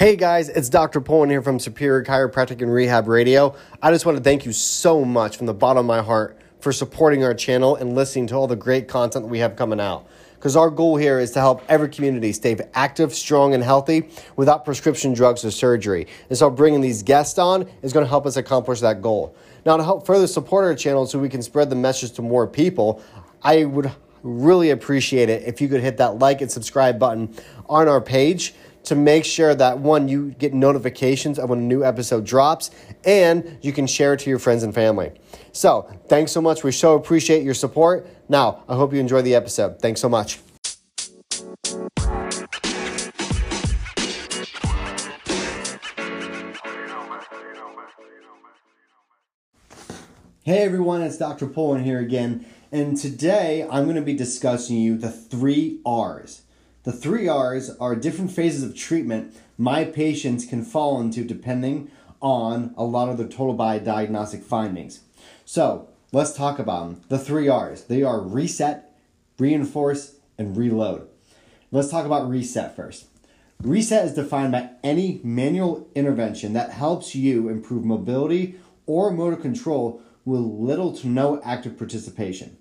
Hey guys, it's Dr. Pullen here from Superior Chiropractic and Rehab Radio. I just want to thank you so much from the bottom of my heart for supporting our channel and listening to all the great content that we have coming out. Because our goal here is to help every community stay active, strong, and healthy without prescription drugs or surgery. And so bringing these guests on is going to help us accomplish that goal. Now, to help further support our channel so we can spread the message to more people, I would really appreciate it if you could hit that like and subscribe button on our page to make sure that one, you get notifications of when a new episode drops and you can share it to your friends and family. So, thanks so much. We so appreciate your support. Now, I hope you enjoy the episode. Thanks so much. Hey everyone, it's Dr. Pullen here again, and today I'm going to be discussing you the three R's. The three R's are different phases of treatment my patients can fall into depending on a lot of the total body diagnostic findings. So let's talk about them. The three R's. They are reset, reinforce, and reload. Let's talk about reset first. Reset is defined by any manual intervention that helps you improve mobility or motor control with little to no active participation.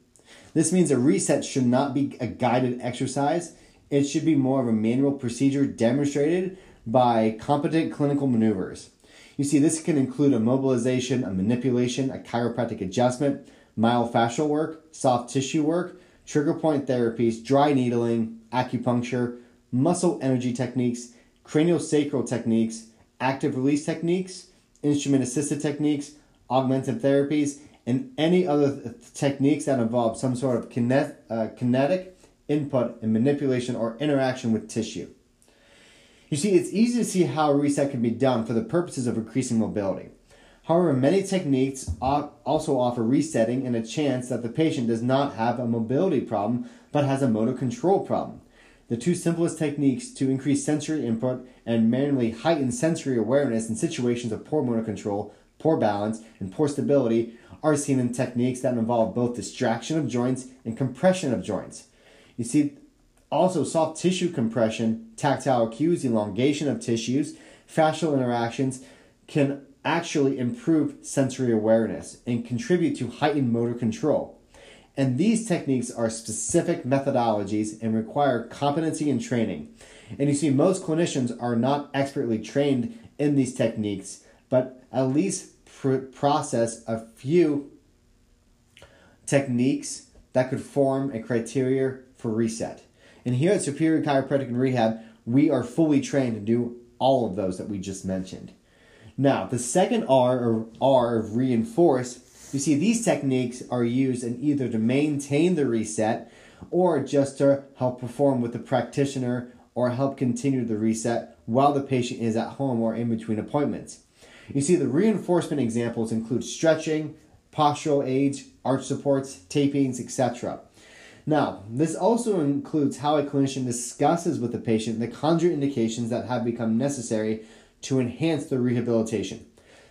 This means a reset should not be a guided exercise it should be more of a manual procedure demonstrated by competent clinical maneuvers. You see, this can include a mobilization, a manipulation, a chiropractic adjustment, myofascial work, soft tissue work, trigger point therapies, dry needling, acupuncture, muscle energy techniques, craniosacral techniques, active release techniques, instrument assisted techniques, augmented therapies, and any other techniques that involve some sort of kinet- uh, kinetic input, and manipulation or interaction with tissue. You see, it's easy to see how a reset can be done for the purposes of increasing mobility. However, many techniques also offer resetting and a chance that the patient does not have a mobility problem but has a motor control problem. The two simplest techniques to increase sensory input and manually heighten sensory awareness in situations of poor motor control, poor balance, and poor stability are seen in techniques that involve both distraction of joints and compression of joints. You see, also soft tissue compression, tactile cues, elongation of tissues, fascial interactions can actually improve sensory awareness and contribute to heightened motor control. And these techniques are specific methodologies and require competency and training. And you see, most clinicians are not expertly trained in these techniques, but at least pr- process a few techniques that could form a criteria for reset. And here at Superior Chiropractic and Rehab, we are fully trained to do all of those that we just mentioned. Now, the second R or R of reinforce, you see these techniques are used in either to maintain the reset or just to help perform with the practitioner or help continue the reset while the patient is at home or in between appointments. You see, the reinforcement examples include stretching, postural aids, arch supports, tapings, etc. Now, this also includes how a clinician discusses with the patient the contraindications that have become necessary to enhance the rehabilitation.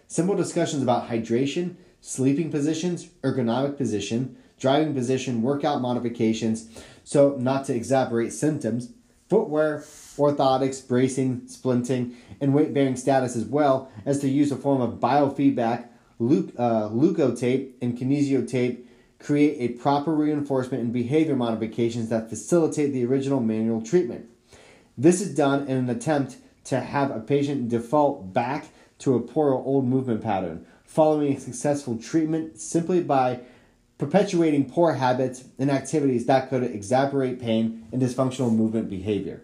Simple discussions about hydration, sleeping positions, ergonomic position, driving position, workout modifications, so not to exacerbate symptoms, footwear, orthotics, bracing, splinting, and weight bearing status, as well as to use a form of biofeedback, uh, leukotape, and kinesiotape create a proper reinforcement and behavior modifications that facilitate the original manual treatment. This is done in an attempt to have a patient default back to a poor old movement pattern following a successful treatment simply by perpetuating poor habits and activities that could exacerbate pain and dysfunctional movement behavior.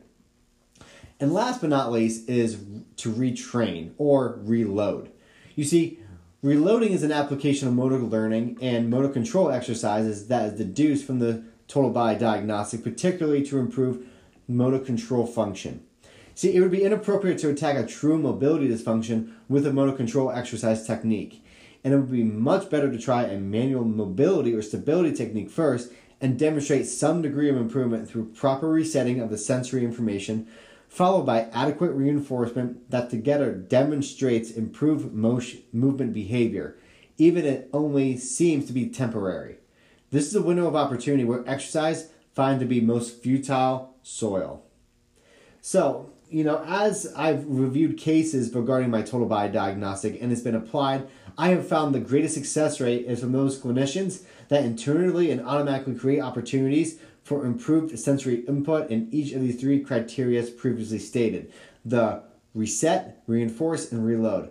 And last but not least is to retrain or reload. You see, Reloading is an application of motor learning and motor control exercises that is deduced from the total body diagnostic, particularly to improve motor control function. See, it would be inappropriate to attack a true mobility dysfunction with a motor control exercise technique. And it would be much better to try a manual mobility or stability technique first and demonstrate some degree of improvement through proper resetting of the sensory information followed by adequate reinforcement that together demonstrates improved motion, movement behavior, even if it only seems to be temporary. This is a window of opportunity where exercise finds to be most futile soil. So, you know, as I've reviewed cases regarding my total body diagnostic and it's been applied, I have found the greatest success rate is from those clinicians that internally and automatically create opportunities for improved sensory input in each of the three criteria previously stated the reset, reinforce, and reload.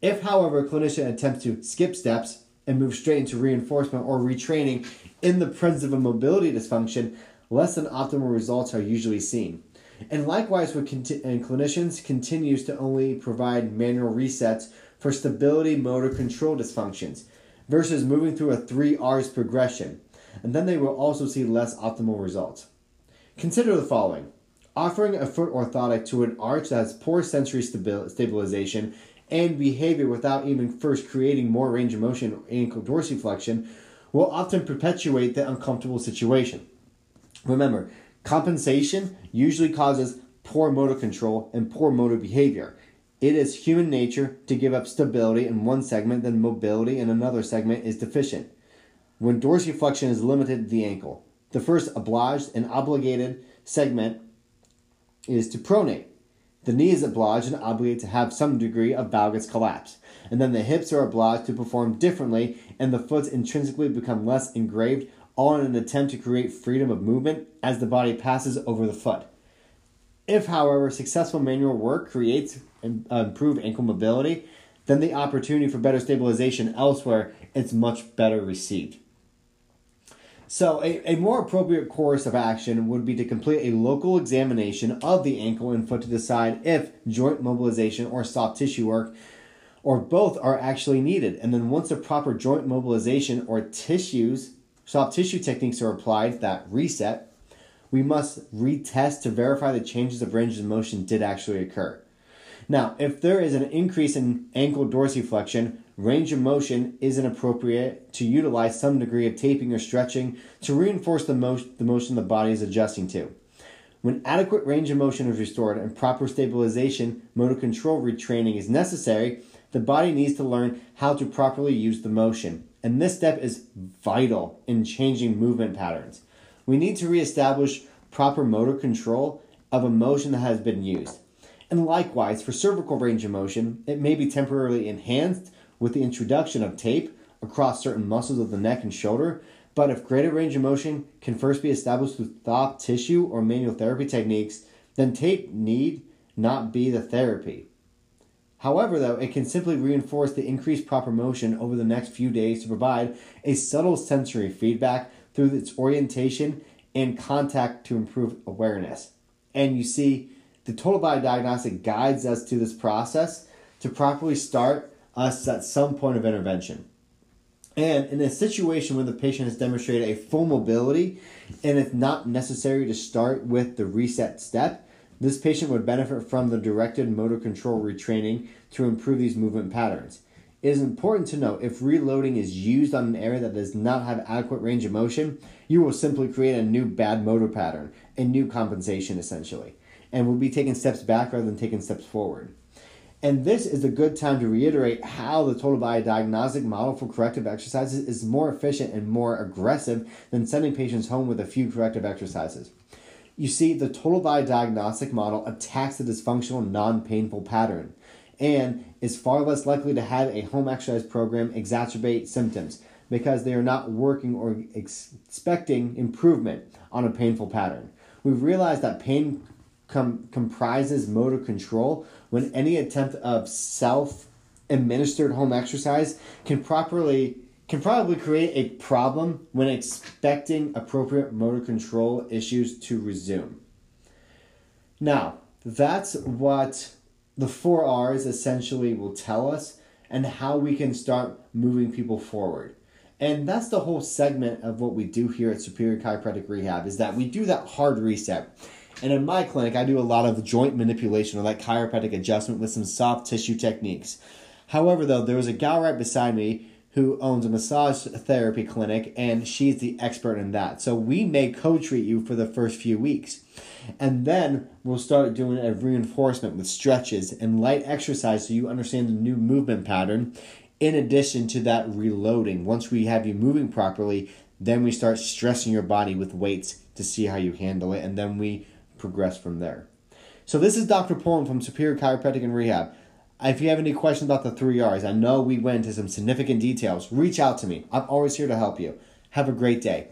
If, however, a clinician attempts to skip steps and move straight into reinforcement or retraining in the presence of a mobility dysfunction, less than optimal results are usually seen. And likewise, with conti- and clinicians continues to only provide manual resets for stability motor control dysfunctions versus moving through a 3 R's progression. And then they will also see less optimal results. Consider the following. Offering a foot orthotic to an arch that has poor sensory stabi- stabilization and behavior without even first creating more range of motion or ankle dorsiflexion will often perpetuate the uncomfortable situation. Remember, compensation usually causes poor motor control and poor motor behavior. It is human nature to give up stability in one segment, then mobility in another segment is deficient. When dorsiflexion is limited to the ankle, the first obliged and obligated segment is to pronate. The knee is obliged and obligated to have some degree of valgus collapse. And then the hips are obliged to perform differently, and the foot intrinsically become less engraved, all in an attempt to create freedom of movement as the body passes over the foot. If, however, successful manual work creates uh, improved ankle mobility, then the opportunity for better stabilization elsewhere is much better received. So, a, a more appropriate course of action would be to complete a local examination of the ankle and foot to decide if joint mobilization or soft tissue work or both are actually needed. And then, once the proper joint mobilization or tissues, soft tissue techniques are applied that reset, we must retest to verify the changes of range of motion did actually occur. Now, if there is an increase in ankle dorsiflexion, range of motion isn't appropriate to utilize some degree of taping or stretching to reinforce the, mo- the motion the body is adjusting to. When adequate range of motion is restored and proper stabilization, motor control retraining is necessary, the body needs to learn how to properly use the motion. And this step is vital in changing movement patterns. We need to reestablish proper motor control of a motion that has been used. And likewise, for cervical range of motion, it may be temporarily enhanced with the introduction of tape across certain muscles of the neck and shoulder. But if greater range of motion can first be established with soft tissue or manual therapy techniques, then tape need not be the therapy. However, though, it can simply reinforce the increased proper motion over the next few days to provide a subtle sensory feedback through its orientation and contact to improve awareness. And you see, the total body diagnostic guides us to this process to properly start us at some point of intervention. And in a situation where the patient has demonstrated a full mobility and it's not necessary to start with the reset step, this patient would benefit from the directed motor control retraining to improve these movement patterns. It is important to note if reloading is used on an area that does not have adequate range of motion, you will simply create a new bad motor pattern, a new compensation essentially and will be taking steps back rather than taking steps forward. And this is a good time to reiterate how the total body diagnostic model for corrective exercises is more efficient and more aggressive than sending patients home with a few corrective exercises. You see, the total body diagnostic model attacks the dysfunctional, non painful pattern and is far less likely to have a home exercise program exacerbate symptoms because they are not working or expecting improvement on a painful pattern. We've realized that pain com- comprises motor control when any attempt of self administered home exercise can properly can probably create a problem when expecting appropriate motor control issues to resume. Now, that's what the four R's essentially will tell us and how we can start moving people forward. And that's the whole segment of what we do here at Superior Chiropractic Rehab is that we do that hard reset. And in my clinic, I do a lot of joint manipulation or like chiropractic adjustment with some soft tissue techniques. However, though, there was a gal right beside me who owns a massage therapy clinic, and she's the expert in that. So we may co treat you for the first few weeks. And then we'll start doing a reinforcement with stretches and light exercise so you understand the new movement pattern. In addition to that, reloading. Once we have you moving properly, then we start stressing your body with weights to see how you handle it. And then we progress from there. So this is Dr. Pullen from Superior Chiropractic and Rehab. If you have any questions about the three R's, I know we went into some significant details. Reach out to me. I'm always here to help you. Have a great day.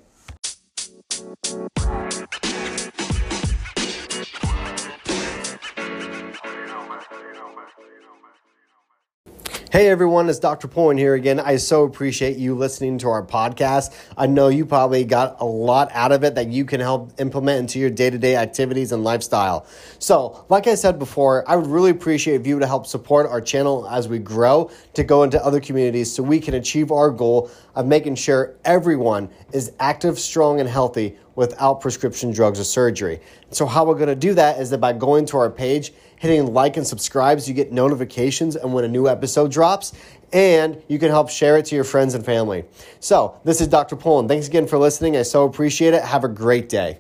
Hey everyone, it's Dr. Pullen here again. I so appreciate you listening to our podcast. I know you probably got a lot out of it that you can help implement into your day to day activities and lifestyle. So, like I said before, I would really appreciate if you would help support our channel as we grow to go into other communities so we can achieve our goal of making sure everyone is active, strong, and healthy without prescription drugs or surgery. So, how we're going to do that is that by going to our page, hitting like and subscribe so you get notifications and when a new episode drops. And you can help share it to your friends and family. So, this is Dr. Pullen. Thanks again for listening. I so appreciate it. Have a great day.